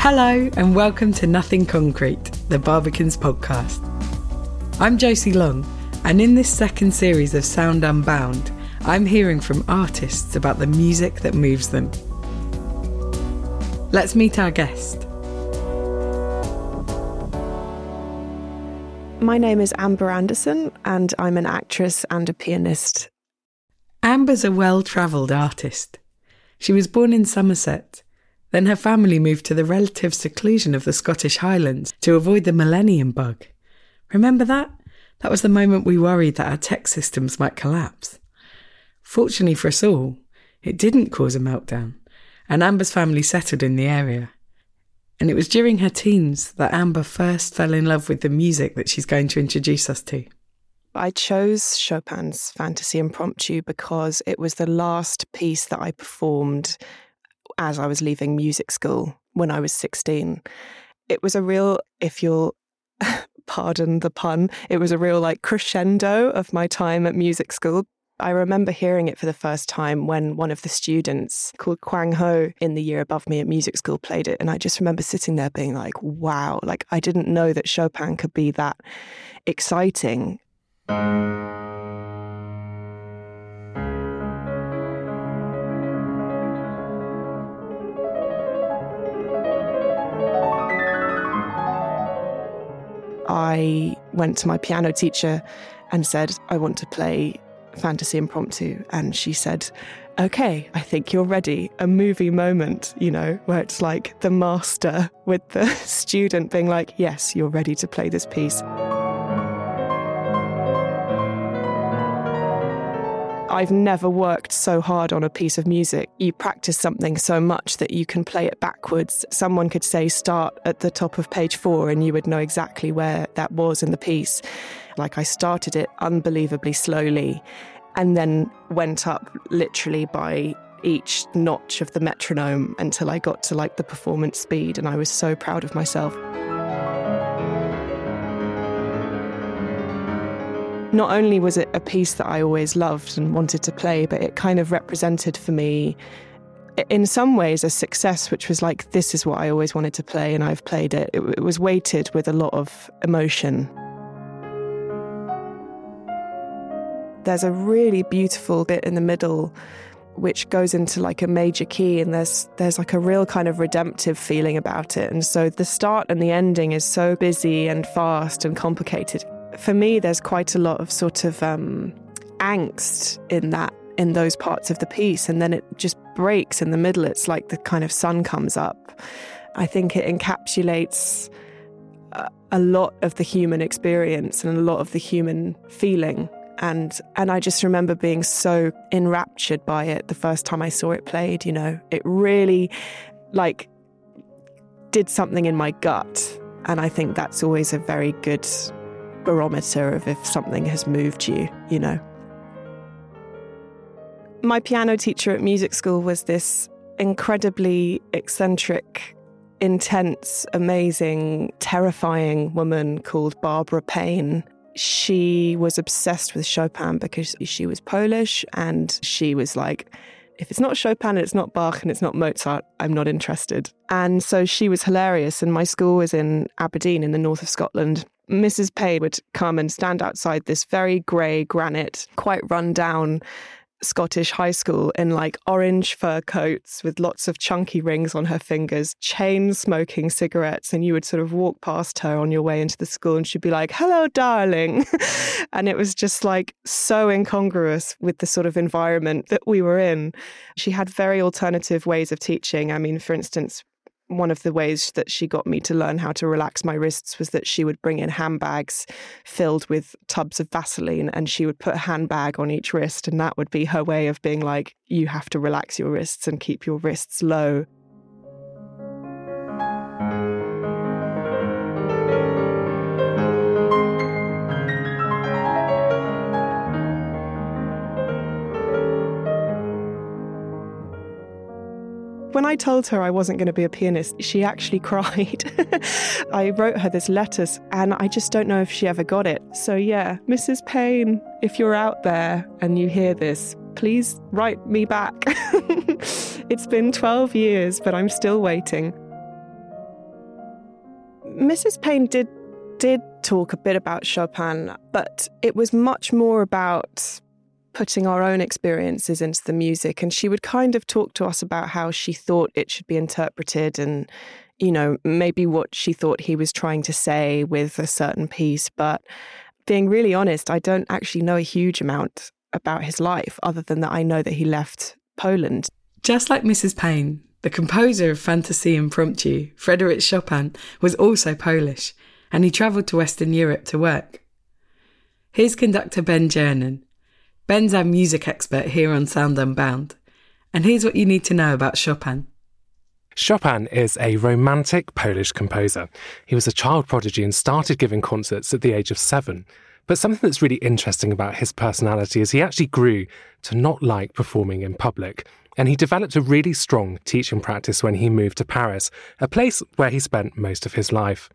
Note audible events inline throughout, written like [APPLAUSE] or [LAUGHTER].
Hello and welcome to Nothing Concrete, the Barbican's podcast. I'm Josie Long, and in this second series of Sound Unbound, I'm hearing from artists about the music that moves them. Let's meet our guest. My name is Amber Anderson, and I'm an actress and a pianist. Amber's a well travelled artist. She was born in Somerset. Then her family moved to the relative seclusion of the Scottish Highlands to avoid the millennium bug. Remember that? That was the moment we worried that our tech systems might collapse. Fortunately for us all, it didn't cause a meltdown, and Amber's family settled in the area. And it was during her teens that Amber first fell in love with the music that she's going to introduce us to. I chose Chopin's Fantasy Impromptu because it was the last piece that I performed as I was leaving music school when I was 16. It was a real, if you'll [LAUGHS] pardon the pun, it was a real like crescendo of my time at music school. I remember hearing it for the first time when one of the students called Kwang Ho in the year above me at music school played it. And I just remember sitting there being like, wow, like I didn't know that Chopin could be that exciting. I went to my piano teacher and said, I want to play Fantasy Impromptu. And she said, Okay, I think you're ready. A movie moment, you know, where it's like the master with the [LAUGHS] student being like, Yes, you're ready to play this piece. I've never worked so hard on a piece of music. You practice something so much that you can play it backwards. Someone could say, start at the top of page four, and you would know exactly where that was in the piece. Like I started it unbelievably slowly and then went up literally by each notch of the metronome until I got to like the performance speed. And I was so proud of myself. Not only was it a piece that I always loved and wanted to play, but it kind of represented for me, in some ways, a success, which was like, this is what I always wanted to play, and I've played it. It, it was weighted with a lot of emotion. There's a really beautiful bit in the middle which goes into like a major key and there's there's like a real kind of redemptive feeling about it and so the start and the ending is so busy and fast and complicated for me, there's quite a lot of sort of um, angst in that, in those parts of the piece. And then it just breaks in the middle. It's like the kind of sun comes up. I think it encapsulates a, a lot of the human experience and a lot of the human feeling. And and I just remember being so enraptured by it the first time I saw it played, you know. It really like did something in my gut. And I think that's always a very good barometer of if something has moved you, you know. My piano teacher at music school was this incredibly eccentric, intense, amazing, terrifying woman called Barbara Payne. She was obsessed with Chopin because she was Polish and she was like, if it's not Chopin and it's not Bach and it's not Mozart, I'm not interested. And so she was hilarious. And my school was in Aberdeen in the north of Scotland. Mrs. Payne would come and stand outside this very grey granite, quite run down Scottish high school in like orange fur coats with lots of chunky rings on her fingers, chain smoking cigarettes. And you would sort of walk past her on your way into the school and she'd be like, hello, darling. [LAUGHS] and it was just like so incongruous with the sort of environment that we were in. She had very alternative ways of teaching. I mean, for instance, one of the ways that she got me to learn how to relax my wrists was that she would bring in handbags filled with tubs of Vaseline and she would put a handbag on each wrist. And that would be her way of being like, you have to relax your wrists and keep your wrists low. When I told her I wasn't going to be a pianist, she actually [LAUGHS] cried. I wrote her this letter and I just don't know if she ever got it. So, yeah, Mrs. Payne, if you're out there and you hear this, please write me back. [LAUGHS] it's been 12 years, but I'm still waiting. Mrs. Payne did did talk a bit about Chopin, but it was much more about putting our own experiences into the music. And she would kind of talk to us about how she thought it should be interpreted and, you know, maybe what she thought he was trying to say with a certain piece. But being really honest, I don't actually know a huge amount about his life other than that I know that he left Poland. Just like Mrs. Payne, the composer of Fantasy Impromptu, Frédéric Chopin, was also Polish, and he travelled to Western Europe to work. Here's conductor Ben Gernon Ben's our music expert here on Sound Unbound. And here's what you need to know about Chopin. Chopin is a romantic Polish composer. He was a child prodigy and started giving concerts at the age of seven. But something that's really interesting about his personality is he actually grew to not like performing in public. And he developed a really strong teaching practice when he moved to Paris, a place where he spent most of his life.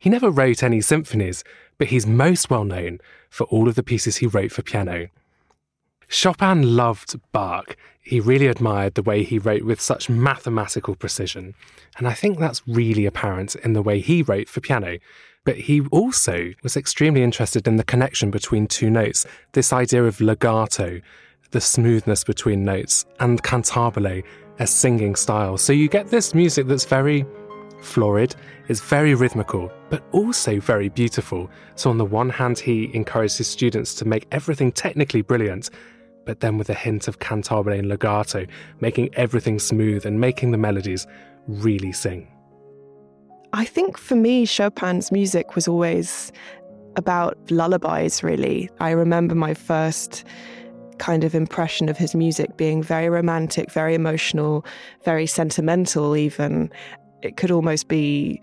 He never wrote any symphonies, but he's most well known for all of the pieces he wrote for piano. Chopin loved Bach. He really admired the way he wrote with such mathematical precision. And I think that's really apparent in the way he wrote for piano. But he also was extremely interested in the connection between two notes, this idea of legato, the smoothness between notes, and cantabile, a singing style. So you get this music that's very florid, it's very rhythmical, but also very beautiful. So, on the one hand, he encouraged his students to make everything technically brilliant, but then with a hint of cantabile and legato, making everything smooth and making the melodies really sing. I think for me, Chopin's music was always about lullabies, really. I remember my first kind of impression of his music being very romantic, very emotional, very sentimental, even. It could almost be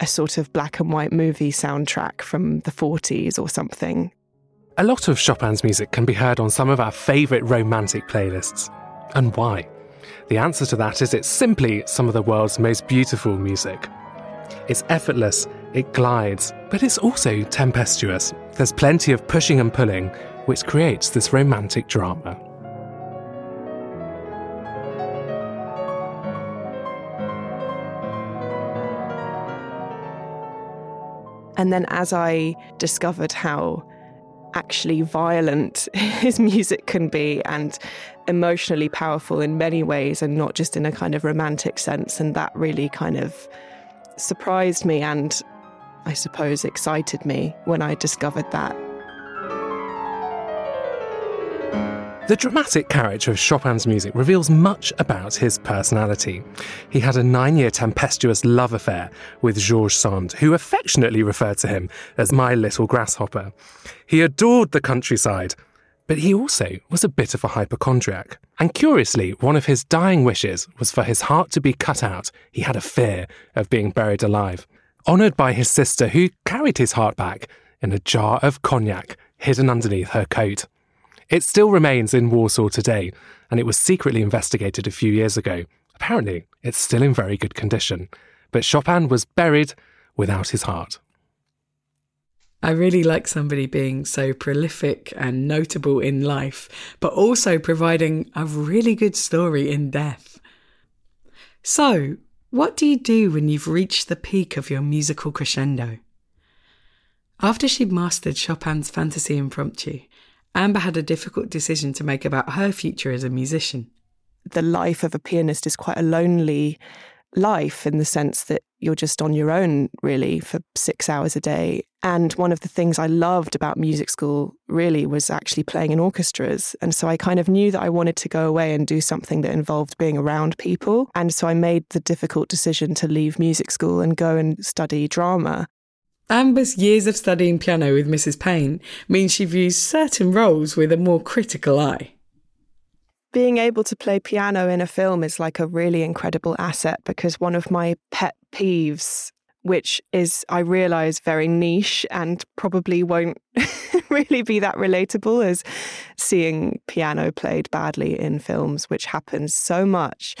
a sort of black and white movie soundtrack from the 40s or something. A lot of Chopin's music can be heard on some of our favourite romantic playlists. And why? The answer to that is it's simply some of the world's most beautiful music. It's effortless, it glides, but it's also tempestuous. There's plenty of pushing and pulling, which creates this romantic drama. And then as I discovered how actually violent [LAUGHS] his music can be and emotionally powerful in many ways and not just in a kind of romantic sense. And that really kind of surprised me and I suppose excited me when I discovered that. The dramatic character of Chopin's music reveals much about his personality. He had a nine year tempestuous love affair with George Sand, who affectionately referred to him as my little grasshopper. He adored the countryside, but he also was a bit of a hypochondriac. And curiously, one of his dying wishes was for his heart to be cut out. He had a fear of being buried alive. Honoured by his sister, who carried his heart back in a jar of cognac hidden underneath her coat. It still remains in Warsaw today, and it was secretly investigated a few years ago. Apparently, it's still in very good condition. But Chopin was buried without his heart. I really like somebody being so prolific and notable in life, but also providing a really good story in death. So, what do you do when you've reached the peak of your musical crescendo? After she'd mastered Chopin's Fantasy Impromptu, Amber had a difficult decision to make about her future as a musician. The life of a pianist is quite a lonely life in the sense that you're just on your own, really, for six hours a day. And one of the things I loved about music school really was actually playing in orchestras. And so I kind of knew that I wanted to go away and do something that involved being around people. And so I made the difficult decision to leave music school and go and study drama. Amber's years of studying piano with Mrs. Payne means she views certain roles with a more critical eye. Being able to play piano in a film is like a really incredible asset because one of my pet peeves, which is, I realize, very niche and probably won't [LAUGHS] really be that relatable, as seeing piano played badly in films, which happens so much.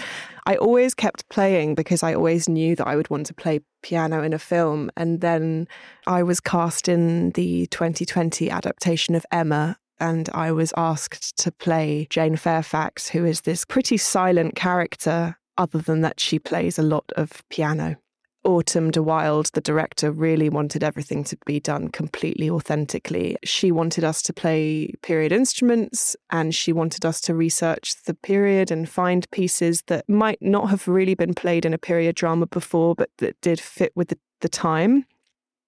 I always kept playing because I always knew that I would want to play piano in a film. And then I was cast in the 2020 adaptation of Emma and I was asked to play Jane Fairfax, who is this pretty silent character, other than that she plays a lot of piano. Autumn de Wilde, the director, really wanted everything to be done completely authentically. She wanted us to play period instruments and she wanted us to research the period and find pieces that might not have really been played in a period drama before, but that did fit with the, the time.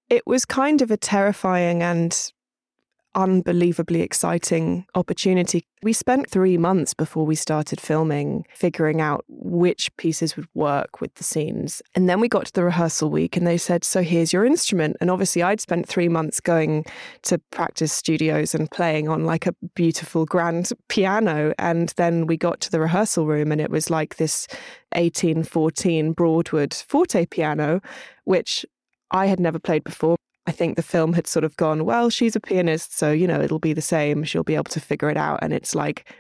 It was kind of a terrifying and unbelievably exciting opportunity. We spent three months before we started filming, figuring out which pieces would work with the scenes. And then we got to the rehearsal week and they said, So here's your instrument. And obviously, I'd spent three months going to practice studios and playing on like a beautiful grand piano. And then we got to the rehearsal room and it was like this 1814 Broadwood forte piano, which I had never played before. I think the film had sort of gone, well, she's a pianist, so, you know, it'll be the same. She'll be able to figure it out. And it's like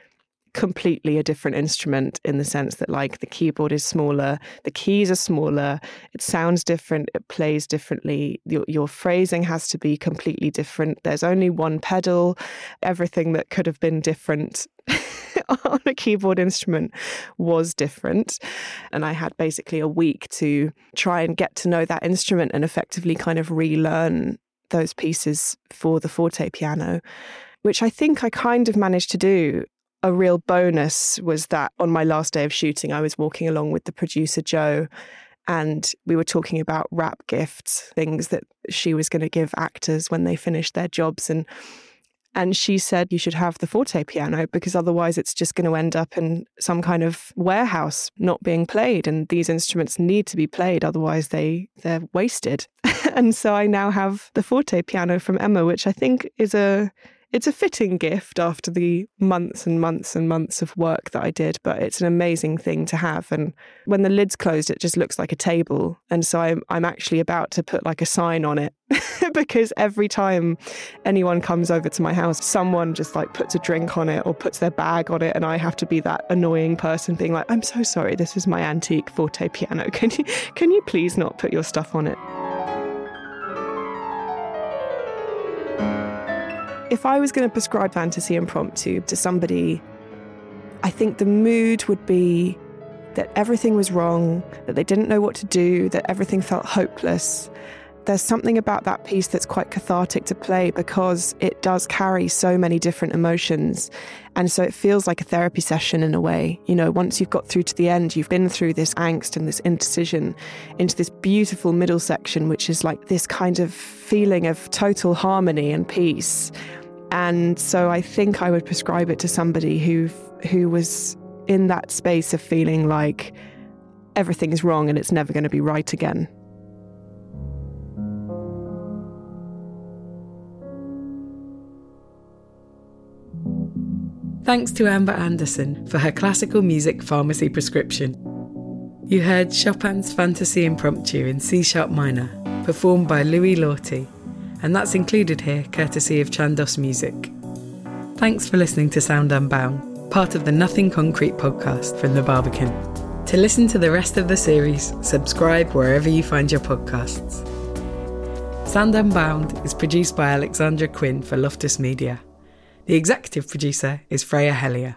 completely a different instrument in the sense that, like, the keyboard is smaller, the keys are smaller, it sounds different, it plays differently. Your, your phrasing has to be completely different. There's only one pedal. Everything that could have been different [LAUGHS] on a keyboard instrument was different. And I had basically a week to try and get to know that instrument and effectively kind of relearn those pieces for the forte piano, which I think I kind of managed to do. A real bonus was that on my last day of shooting, I was walking along with the producer, Joe, and we were talking about wrap gifts, things that she was going to give actors when they finished their jobs. And and she said, You should have the forte piano because otherwise it's just going to end up in some kind of warehouse not being played. And these instruments need to be played, otherwise they, they're wasted. [LAUGHS] and so I now have the forte piano from Emma, which I think is a it's a fitting gift after the months and months and months of work that I did, but it's an amazing thing to have. And when the lid's closed, it just looks like a table. And so I'm, I'm actually about to put like a sign on it [LAUGHS] because every time anyone comes over to my house, someone just like puts a drink on it or puts their bag on it. And I have to be that annoying person being like, I'm so sorry, this is my antique forte piano. [LAUGHS] Can you, can you please not put your stuff on it? If I was going to prescribe fantasy impromptu to somebody, I think the mood would be that everything was wrong, that they didn't know what to do, that everything felt hopeless. There's something about that piece that's quite cathartic to play because it does carry so many different emotions. And so it feels like a therapy session in a way. You know, once you've got through to the end, you've been through this angst and this indecision into this beautiful middle section, which is like this kind of feeling of total harmony and peace. And so I think I would prescribe it to somebody who who was in that space of feeling like everything is wrong and it's never going to be right again. Thanks to Amber Anderson for her classical music pharmacy prescription. You heard Chopin's Fantasy Impromptu in C sharp minor, performed by Louis Lortie and that's included here courtesy of Chandos Music. Thanks for listening to Sound Unbound, part of the Nothing Concrete podcast from the Barbican. To listen to the rest of the series, subscribe wherever you find your podcasts. Sound Unbound is produced by Alexandra Quinn for Loftus Media. The executive producer is Freya Hellier.